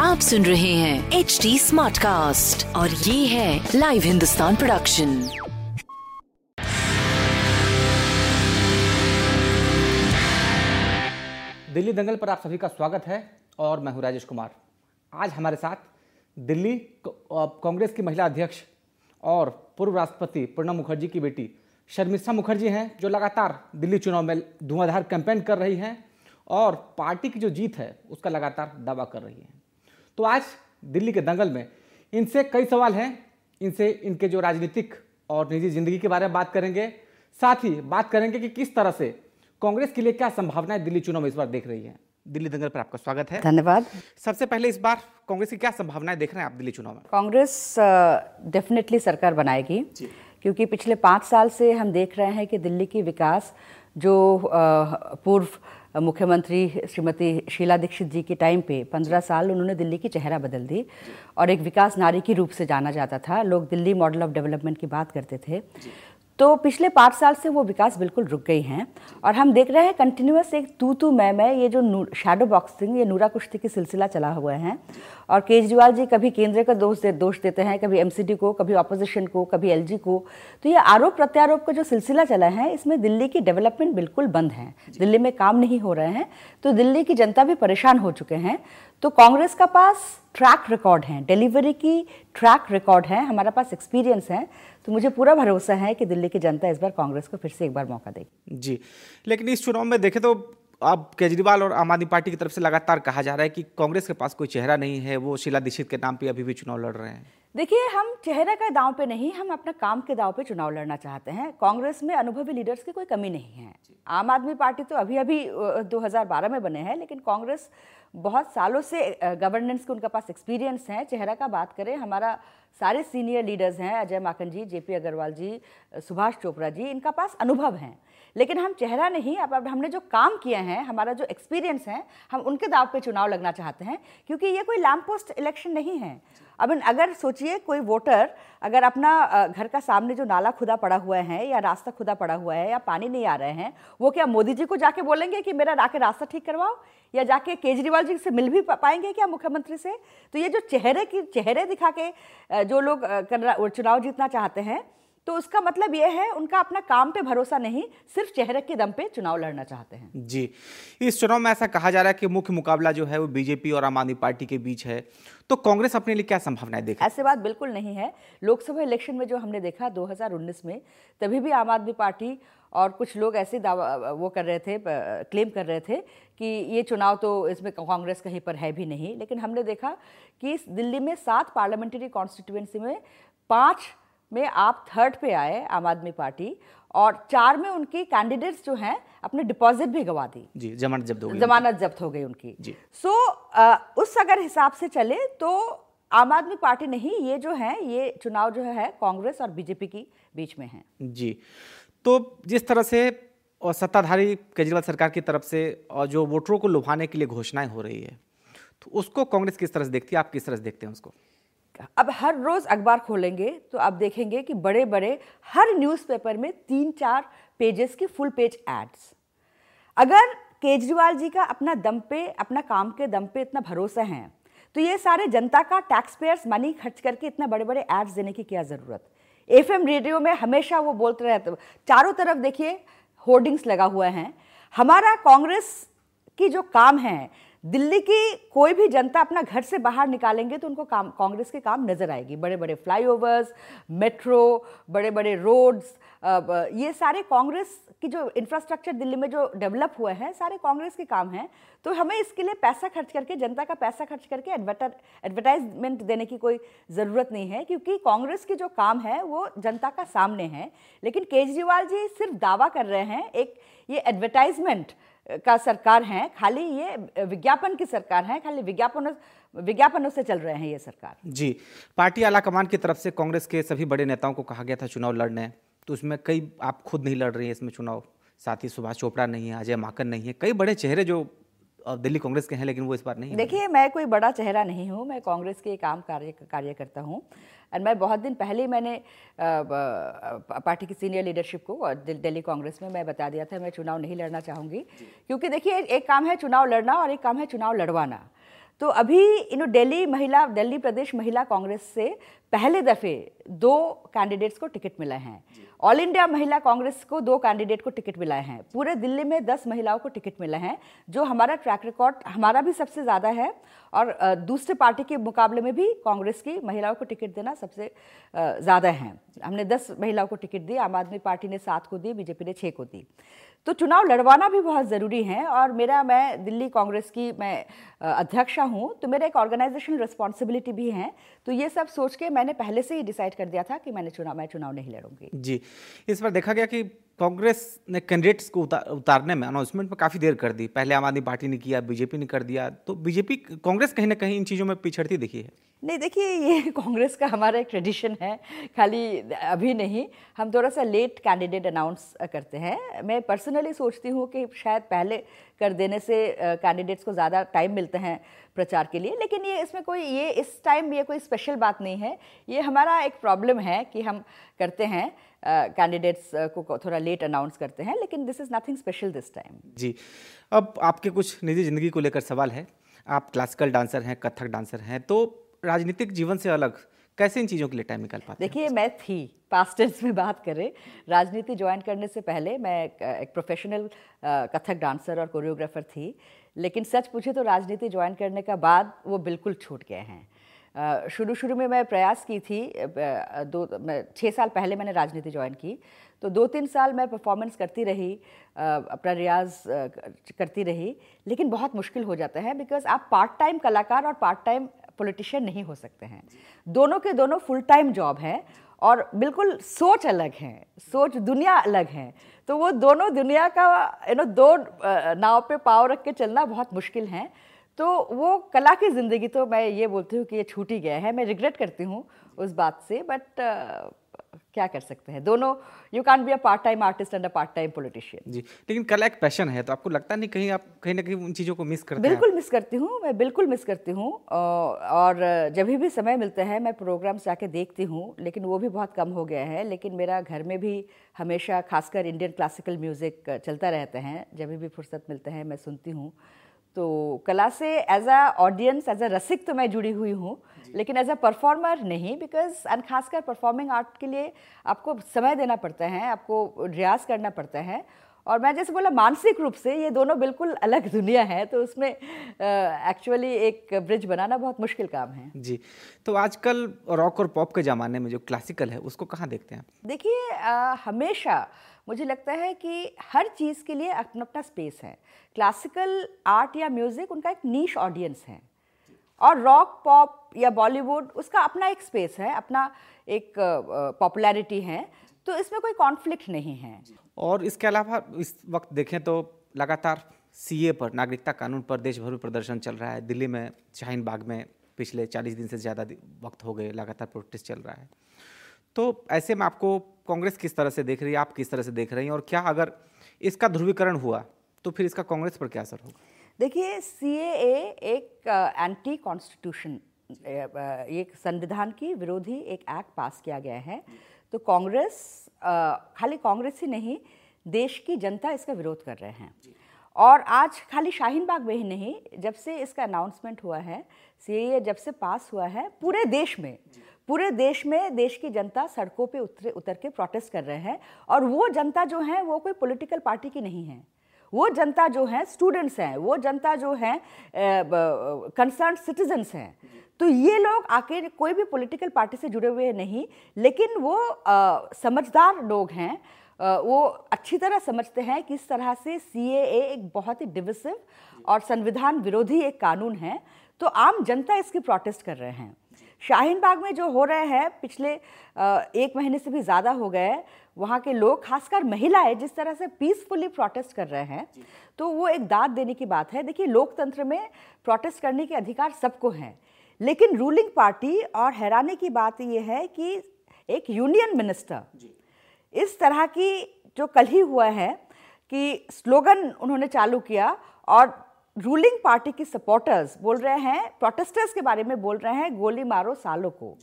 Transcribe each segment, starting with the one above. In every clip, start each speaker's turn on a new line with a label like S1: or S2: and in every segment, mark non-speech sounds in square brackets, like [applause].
S1: आप सुन रहे हैं एच डी स्मार्ट कास्ट और ये है लाइव हिंदुस्तान प्रोडक्शन
S2: दिल्ली दंगल पर आप सभी का स्वागत है और मैं हूँ राजेश कुमार। आज हमारे साथ दिल्ली कांग्रेस की महिला अध्यक्ष और पूर्व राष्ट्रपति प्रणब मुखर्जी की बेटी शर्मिष्ठा मुखर्जी हैं जो लगातार दिल्ली चुनाव में धुआंधार कैंपेन कर रही हैं। और पार्टी की जो जीत है उसका लगातार दावा कर रही है। तो आज दिल्ली के दंगल में इनसे कई सवाल हैं। इनसे इनके जो राजनीतिक और निजी ज़िंदगी के बारे में बात करेंगे। साथ ही बात करेंगे कि किस तरह से कांग्रेस के लिए क्या संभावनाएँ दिल्ली चुनाव में इस बार देख रही हैं। दिल्ली दंगल पर आपका स्वागत है।
S3: धन्यवाद।
S2: सबसे पहले इस बार कांग्रेस की क्या संभावनाएँ देख रहे हैं आप दिल्ली चुनाव में?
S3: कांग्रेस डेफिनेटली सरकार बनाएगी। क्योंकि पिछले पाँच साल से हम देख रहे हैं कि दिल्ली की विकास जो पूर्व मुख्यमंत्री श्रीमती शीला दीक्षित जी के टाइम पे पंद्रह साल उन्होंने दिल्ली की चेहरा बदल दी और एक विकास नारी के रूप से जाना जाता था। लोग दिल्ली मॉडल ऑफ़ डेवलपमेंट की बात करते थे। तो पिछले पाँच साल से वो विकास बिल्कुल रुक गई हैं और हम देख रहे हैं कंटिन्यूस एक तू तू मैं मैं ये जो शैडो बॉक्सिंग ये नूरा कुश्ती की सिलसिला चला हुआ है। और केजरीवाल जी कभी केंद्र का दोष दे, दोष देते हैं कभी एमसीडी को कभी ऑपोजिशन को कभी एलजी को। तो ये आरोप प्रत्यारोप का जो सिलसिला चला है इसमें दिल्ली की डेवलपमेंट बिल्कुल बंद है। दिल्ली में काम नहीं हो रहे हैं तो दिल्ली की जनता भी परेशान हो चुके हैं। तो कांग्रेस का पास ट्रैक रिकॉर्ड है डिलीवरी की ट्रैक रिकॉर्ड है हमारा पास एक्सपीरियंस है। तो मुझे पूरा भरोसा है कि दिल्ली की जनता इस बार कांग्रेस को फिर से एक बार मौका देगी।
S2: जी लेकिन इस चुनाव में देखें तो अब केजरीवाल और आम आदमी पार्टी की तरफ़ से लगातार कहा जा रहा है कि कांग्रेस के पास कोई चेहरा नहीं है वो शीला दीक्षित के नाम पे अभी भी चुनाव लड़ रहे हैं।
S3: देखिए हम चेहरे का दाव पे नहीं हम अपना काम के दाव पे चुनाव लड़ना चाहते हैं। कांग्रेस में अनुभवी लीडर्स की कोई कमी नहीं है। आम आदमी पार्टी तो अभी अभी 2012 में बने हैं लेकिन कांग्रेस बहुत सालों से गवर्नेंस के उनके पास एक्सपीरियंस है। चेहरा का बात करें हमारा सारे सीनियर लीडर्स हैं अजय माकन जी जेपी अग्रवाल जी सुभाष चोपड़ा जी इनका पास अनुभव हैं। लेकिन हम चेहरा नहीं, अब हमने जो काम किए हैं, हमारा जो एक्सपीरियंस है, हम उनके दाव पे चुनाव लगना चाहते हैं, क्योंकि ये कोई लैम्प पोस्ट इलेक्शन नहीं है। अब, अगर सोचिए कोई वोटर अगर अपना घर का सामने जो नाला खुदा पड़ा हुआ है या रास्ता खुदा पड़ा हुआ है या पानी नहीं आ रहे हैं, वो क्या मोदी जी को जाके बोलेंगे कि मेरा राके रास्ता ठीक करवाओ? या जाके केजरीवाल जी से मिल भी पाएँगे क्या मुख्यमंत्री से? तो ये जो चेहरे की, चेहरे दिखा के जो लोग चुनाव जीतना चाहते हैं तो उसका मतलब ये है उनका अपना काम पे भरोसा नहीं सिर्फ़ चेहरे के दम पे चुनाव लड़ना चाहते हैं।
S2: जी इस चुनाव में ऐसा कहा जा रहा है कि मुख्य मुकाबला जो है वो बीजेपी और आम आदमी पार्टी के बीच है। तो कांग्रेस अपने लिए क्या संभावनाएँ देख
S3: ऐसे बात बिल्कुल नहीं है। लोकसभा इलेक्शन में जो हमने देखा 2019 में तभी भी आम आदमी पार्टी और कुछ लोग ऐसे दावा वो कर रहे थे क्लेम कर रहे थे कि ये चुनाव तो इसमें कांग्रेस कहीं पर है भी नहीं। लेकिन हमने देखा कि दिल्ली में सात पार्लियामेंट्री कॉन्स्टिट्यूंसी में पाँच में आप थर्ड पे आए आम आदमी पार्टी और चार में उनकी कैंडिडेट्स जो हैं अपने डिपॉजिट भी गवा दी।
S2: जी जमानत जब्त हो गई
S3: जमानत जब्त हो गई उनकी। जी। सो so, उस अगर हिसाब से चले तो आम आदमी पार्टी नहीं ये जो है ये चुनाव जो है कांग्रेस और बीजेपी की बीच में है।
S2: जी। तो जिस तरह से और सत्ताधारी केजरीवाल सरकार की तरफ़ से और जो वोटरों को लुभाने के लिए घोषणाएँ हो रही है तो उसको कांग्रेस किस तरह से देखती है? आप किस तरह से देखते हैं उसको?
S3: अब हर रोज़ अखबार खोलेंगे तो आप देखेंगे कि बड़े बड़े हर न्यूज़पेपर में तीन चार पेजेस की फुल पेज एड्स अगर केजरीवाल जी का अपना दम पे, अपना काम के दम पे इतना भरोसा है तो ये सारे जनता का टैक्स पेयर्स मनी खर्च करके इतना बड़े बड़े एड्स देने की क्या ज़रूरत? एफएम रेडियो में हमेशा वो बोलते रहते चारों तरफ़ देखिए, होर्डिंग्स लगा हुआ है। हमारा कांग्रेस की जो काम है दिल्ली की कोई भी जनता अपना घर से बाहर निकालेंगे तो उनको काम, कांग्रेस के काम नज़र आएगी। बड़े बड़े फ्लाईओवर्स मेट्रो बड़े बड़े रोड्स ये सारे कांग्रेस की जो इंफ्रास्ट्रक्चर दिल्ली में जो डेवलप हुए हैं, सारे कांग्रेस के काम हैं। तो हमें इसके लिए पैसा खर्च करके, जनता का पैसा खर्च करके एडवर्टाइजमेंट देने की कोई ज़रूरत नहीं है, क्योंकि कांग्रेस की जो काम है, वो जनता का सामने है। लेकिन केजरीवाल जी सिर्फ़ दावा कर रहे हैं, एक, ये एडवर्टाइजमेंट का सरकार है, खाली ये विज्ञापन की सरकार है, खाली विज्ञापनों विज्ञापनों से चल रहे हैं ये सरकार।
S2: जी, पार्टी आला कमान की तरफ़ से कांग्रेस के सभी बड़े नेताओं को कहा गया था चुनाव लड़ने तो उसमें कई, आप खुद नहीं लड़ रही हैं इसमें चुनाव। साथ ही सुभाष चोपड़ा नहीं है, अजय माकन नहीं है, कई बड़े चेहरे जो दिल्ली कांग्रेस के हैं लेकिन वो इस बार नहीं
S3: देखिए मैं कोई बड़ा चेहरा नहीं हूँ मैं कांग्रेस के एक आम कार्य कार्यकर्ता हूँ। एंड मैं बहुत दिन पहले ही मैंने पार्टी की सीनियर लीडरशिप को दिल्ली कांग्रेस में मैं बता दिया था मैं चुनाव नहीं लड़ना चाहूँगी। क्योंकि देखिए एक काम है चुनाव लड़ना और एक काम है चुनाव लड़वाना। तो अभी इन दिल्ली महिला दिल्ली प्रदेश महिला कांग्रेस से पहले दफ़े दो कैंडिडेट्स को टिकट मिले हैं। ऑल इंडिया महिला कांग्रेस को दो कैंडिडेट को टिकट मिला है। पूरे दिल्ली में दस महिलाओं को टिकट मिला है जो हमारा ट्रैक रिकॉर्ड हमारा भी सबसे ज़्यादा है और दूसरे पार्टी के मुकाबले में भी कांग्रेस की महिलाओं को टिकट देना सबसे ज़्यादा है। हमने दस महिलाओं को टिकट दी आम आदमी पार्टी ने सात को दी बीजेपी ने छः को दी। तो चुनाव लड़वाना भी बहुत ज़रूरी है और मेरा, मैं दिल्ली कांग्रेस की, मैं अध्यक्षा हूँ तो मेरा एक ऑर्गेनाइजेशन रिस्पॉन्सिबिलिटी भी है। तो ये सब सोच के मैंने पहले से ही डिसाइड कर दिया था कि मैंने चुनाव मैं चुनाव नहीं लड़ूँगी।
S2: जी, इस पर देखा गया कि कांग्रेस ने कैंडिडेट्स को उतार, उतारने में अनाउंसमेंट में काफ़ी देर कर दी। पहले आम आदमी पार्टी ने किया बीजेपी ने कर दिया। तो बीजेपी कांग्रेस कहीं ना कहीं इन चीज़ों में पिछड़ती दिखी है।
S3: नहीं देखिए ये [laughs] कांग्रेस का हमारा एक ट्रेडिशन है। खाली अभी नहीं हम थोड़ा सा लेट कैंडिडेट अनाउंस करते हैं। मैं पर्सनली सोचती हूँ कि शायद पहले कर देने से कैंडिडेट्स को ज़्यादा टाइम मिलते हैं प्रचार के लिए। लेकिन ये इसमें कोई ये इस टाइम ये कोई स्पेशल बात नहीं है। ये हमारा एक प्रॉब्लम है कि हम करते हैं कैंडिडेट्स uh, को थोड़ा लेट अनाउंस करते हैं लेकिन this is nothing special this time
S2: जी। अब आपके कुछ निजी ज़िंदगी को लेकर सवाल है। आप क्लासिकल डांसर हैं कथक डांसर हैं तो राजनीतिक जीवन से अलग कैसे इन चीज़ों के लिए टाइम निकाल पाते
S3: देखिए, मैं थी पास्ट टेंस में बात करें। राजनीति ज्वाइन करने से पहले मैं एक प्रोफेशनल कथक डांसर और कोरियोग्राफर थी। लेकिन सच पूछे तो राजनीति ज्वाइन करने का बाद वो बिल्कुल छूट गए हैं। शुरू शुरू में मैं प्रयास की थी दो छः साल पहले मैंने राजनीति ज्वाइन की। तो दो तीन साल मैं परफॉर्मेंस करती रही अपना रियाज करती रही। लेकिन बहुत मुश्किल हो जाता है बिकॉज़ आप पार्ट टाइम कलाकार और पार्ट टाइम पॉलिटिशियन नहीं हो सकते हैं। दोनों के दोनों फुल टाइम जॉब है और बिल्कुल सोच अलग है, सोच दुनिया अलग है। तो वो दोनों दुनिया का यू नो दो नाव पे पाव रख के चलना बहुत मुश्किल है। तो वो कला की ज़िंदगी तो मैं ये बोलती हूँ कि ये छूट ही गया है। मैं रिग्रेट करती हूँ उस बात से बट uh, क्या कर सकते हैं? दोनों you can be a part time artist and a part time politician
S2: जी लेकिन कला एक पैशन है तो आपको लगता नहीं कहीं आप कहीं ना कहीं उन चीज़ों को मिस करते
S3: बिल्कुल मिस करती हूँ मैं बिल्कुल मिस करती हूँ और जब भी समय मिलता है मैं प्रोग्राम्स जाके देखती हूँ लेकिन वो भी बहुत कम हो गया है। लेकिन मेरा घर में भी हमेशा खासकर इंडियन क्लासिकल म्यूज़िक चलता रहता है। जब भी फुर्सत मिलता है मैं सुनती हूँ। तो कला से as a audience as a रसिक तो मैं जुड़ी हुई हूँ लेकिन एज अ परफॉर्मर नहीं बिकॉज़ एंड खासकर परफॉर्मिंग आर्ट के लिए आपको समय देना पड़ता है आपको रियाज करना पड़ता है और मैं जैसे बोला मानसिक रूप से ये दोनों बिल्कुल अलग दुनिया है तो उसमें एक्चुअली uh, एक ब्रिज बनाना बहुत मुश्किल काम है।
S2: जी तो आजकल रॉक और पॉप के ज़माने में जो क्लासिकल है उसको कहाँ देखते हैं
S3: देखिए हमेशा मुझे लगता है कि हर चीज़ के लिए अपना अपना स्पेस है। क्लासिकल आर्ट या म्यूज़िक उनका एक नीश ऑडियंस है। और रॉक पॉप या बॉलीवुड उसका अपना एक स्पेस है, अपना एक पॉपुलैरिटी है। तो इसमें कोई कॉन्फ्लिक्ट नहीं है।
S2: और इसके अलावा इस वक्त देखें तो लगातार सीए पर, नागरिकता कानून पर देश भर में प्रदर्शन चल रहा है। दिल्ली में शाहीन बाग में पिछले 40 दिन से ज़्यादा वक्त हो गए, लगातार प्रोटेस्ट चल रहा है। तो ऐसे में आपको कांग्रेस किस तरह से देख रही है आप किस तरह से देख रही हैं और क्या अगर इसका ध्रुवीकरण हुआ तो फिर इसका कांग्रेस पर क्या असर होगा?
S3: देखिए सी एक एंटी कॉन्स्टिट्यूशन एक संविधान की विरोधी एक एक्ट पास किया गया है। तो कांग्रेस खाली कांग्रेस ही नहीं देश की जनता इसका विरोध कर रहे हैं। और आज खाली शाहीन बाग में ही नहीं जब से इसका अनाउंसमेंट हुआ है सीएए जब से पास हुआ है पूरे देश में पूरे देश में देश की जनता सड़कों पे उतरे उतर के प्रोटेस्ट कर रहे हैं और वो जनता जो है वो कोई पॉलिटिकल पार्टी की नहीं है। वो जनता जो है स्टूडेंट्स हैं वो जनता जो है कंसर्न सिटीजन्स हैं। तो ये लोग आके कोई भी पॉलिटिकल पार्टी से जुड़े हुए नहीं लेकिन वो आ, समझदार लोग हैं। वो अच्छी तरह समझते हैं कि इस तरह से सीएए एक बहुत ही डिविसिव और संविधान विरोधी एक कानून है। तो आम जनता इसकी प्रोटेस्ट कर रहे हैं। शाहीन बाग में जो हो रहे हैं पिछले एक महीने से भी ज़्यादा हो गए वहाँ के लोग खासकर महिलाएँ जिस तरह से पीसफुली प्रोटेस्ट कर रहे हैं तो वो एक दाद देने की बात है। देखिए लोकतंत्र में प्रोटेस्ट करने के अधिकार सबको हैं लेकिन रूलिंग पार्टी और हैरानी की बात ये है कि एक यूनियन मिनिस्टर इस तरह की जो कल ही हुआ है कि स्लोगन उन्होंने चालू किया और रूलिंग पार्टी की सपोर्टर्स बोल रहे हैं प्रोटेस्टर्स के बारे में बोल रहे हैं गोली मारो सालों को।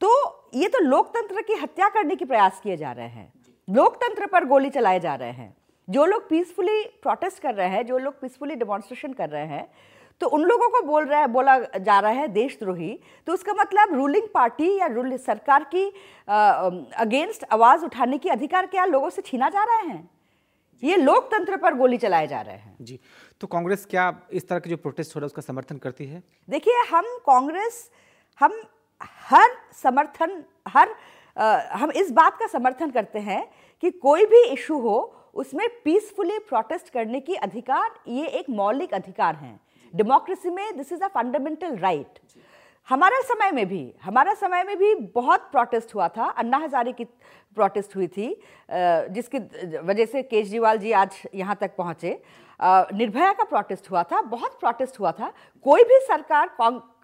S3: तो ये तो लोकतंत्र की हत्या करने की प्रयास किए जा रहे हैं। लोकतंत्र पर गोली चलाए जा रहे हैं। जो लोग पीसफुली प्रोटेस्ट कर रहे हैं जो लोग पीसफुली डेमोन्स्ट्रेशन कर रहे हैं तो उन लोगों को बोल रहा है बोला जा रहा है देशद्रोही। तो उसका मतलब रूलिंग पार्टी या रूल सरकार की अगेंस्ट आवाज़ उठाने की अधिकार क्या लोगों से छीना जा रहे हैं? ये लोकतंत्र पर गोली चलाए जा रहे हैं।
S2: जी। तो कांग्रेस क्या इस तरह के जो प्रोटेस्ट हो रहा है उसका समर्थन करती है?
S3: देखिए हम कांग्रेस हम हर समर्थन हर आ, हम इस बात का समर्थन करते हैं कि कोई भी इशू हो उसमें पीसफुली प्रोटेस्ट करने की अधिकार ये एक मौलिक अधिकार है। डेमोक्रेसी में this is a fundamental right हमारा समय में भी हमारा समय में भी बहुत प्रोटेस्ट हुआ था। अन्ना हजारे की प्रोटेस्ट हुई थी जिसकी वजह से केजरीवाल जी आज यहाँ तक पहुँचे। निर्भया का प्रोटेस्ट हुआ था बहुत प्रोटेस्ट हुआ था। कोई भी सरकार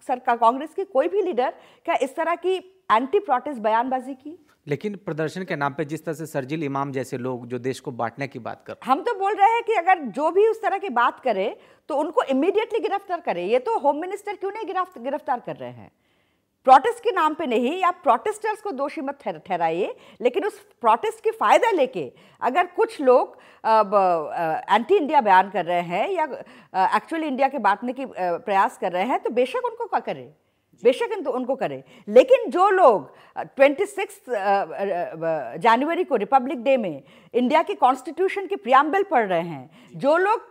S3: सरकार कांग्रेस की कोई भी लीडर क्या इस तरह की एंटी प्रोटेस्ट बयानबाजी की?
S2: लेकिन प्रदर्शन के नाम पे जिस तरह से सरजिल इमाम जैसे लोग जो देश को बांटने की बात कर
S3: हम तो बोल रहे हैं कि अगर जो भी उस तरह की बात करे तो उनको इमीडिएटली गिरफ़्तार करे। ये तो होम मिनिस्टर क्यों नहीं गिरफ़्तार कर रहे हैं? प्रोटेस्ट के नाम पे नहीं आप प्रोटेस्टर्स को दोषी मत ठहराइए लेकिन उस प्रोटेस्ट की फ़ायदा लेके अगर कुछ लोग एंटी इंडिया बयान कर रहे हैं या एक्चुअली इंडिया के बांटने की प्रयास कर रहे हैं तो बेशक उनको क्या करें? बेशक तो उनको करें। लेकिन जो लोग ट्वेंटी सिक्स जनवरी को रिपब्लिक डे में इंडिया के कॉन्स्टिट्यूशन की प्रियाम्बल पढ़ रहे हैं जो। लोग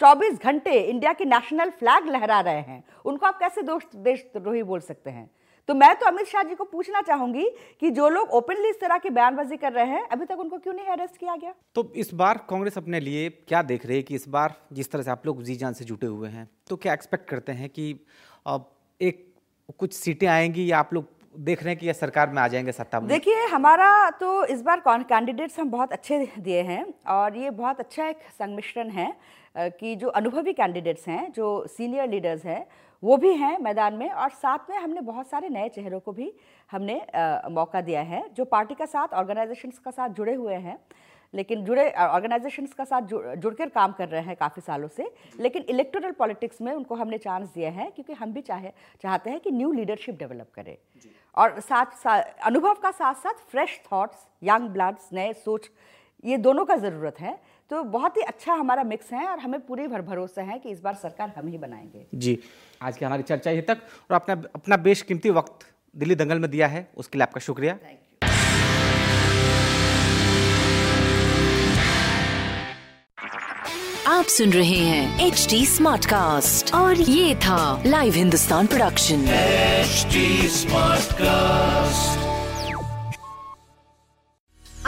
S3: 24 घंटे इंडिया के नेशनल फ्लैग लहरा रहे हैं उनको आप कैसे दोष देशद्रोही बोल सकते हैं? तो मैं तो अमित शाह जी को पूछना चाहूँगी कि जो लोग ओपनली इस तरह की बयानबाजी कर रहे हैं अभी तक उनको क्यों नहीं अरेस्ट किया गया?
S2: तो इस बार कांग्रेस अपने लिए क्या देख रही है कि इस बार जिस तरह से आप लोग जी जान से जुटे हुए हैं तो क्या एक्सपेक्ट करते हैं कि अब एक कुछ सीटें आएँगी या आप लोग देख रहे हैं कि ये सरकार में आ जाएँगे सत्ता में?
S3: देखिए हमारा तो इस बार कैंडिडेट्स हम बहुत अच्छे दिए हैं और ये बहुत अच्छा एक संमिश्रण है कि जो अनुभवी कैंडिडेट्स हैं जो सीनियर लीडर्स हैं वो भी हैं मैदान में और साथ में हमने बहुत सारे नए चेहरों को भी हमने आ, मौका दिया है जो पार्टी का साथ ऑर्गेनाइजेशंस का साथ जुड़े हुए हैं लेकिन जुड़े ऑर्गेनाइजेशंस का साथ जुड़ जुड़कर काम कर रहे हैं काफ़ी सालों से लेकिन इलेक्टोरल पॉलिटिक्स में उनको हमने चांस दिया है क्योंकि हम भी चाहे चाहते हैं कि न्यू लीडरशिप डेवलप करें। और साथ साथ अनुभव का साथ साथ फ्रेश थॉट्स यंग ब्लड्स नए सोच ये दोनों का ज़रूरत है। तो बहुत ही अच्छा हमारा मिक्स है और हमें पूरे भर भरोसा है कि इस बार सरकार हम ही बनाएँगे।
S2: जी। आज की हमारी चर्चा यही तक और अपना अपना बेशकीमती वक्त दिल्ली दंगल में दिया है उसके लिए आपका शुक्रिया।
S1: आप सुन रहे हैं एच डी स्मार्ट कास्ट और ये था live Hindustan production smart cast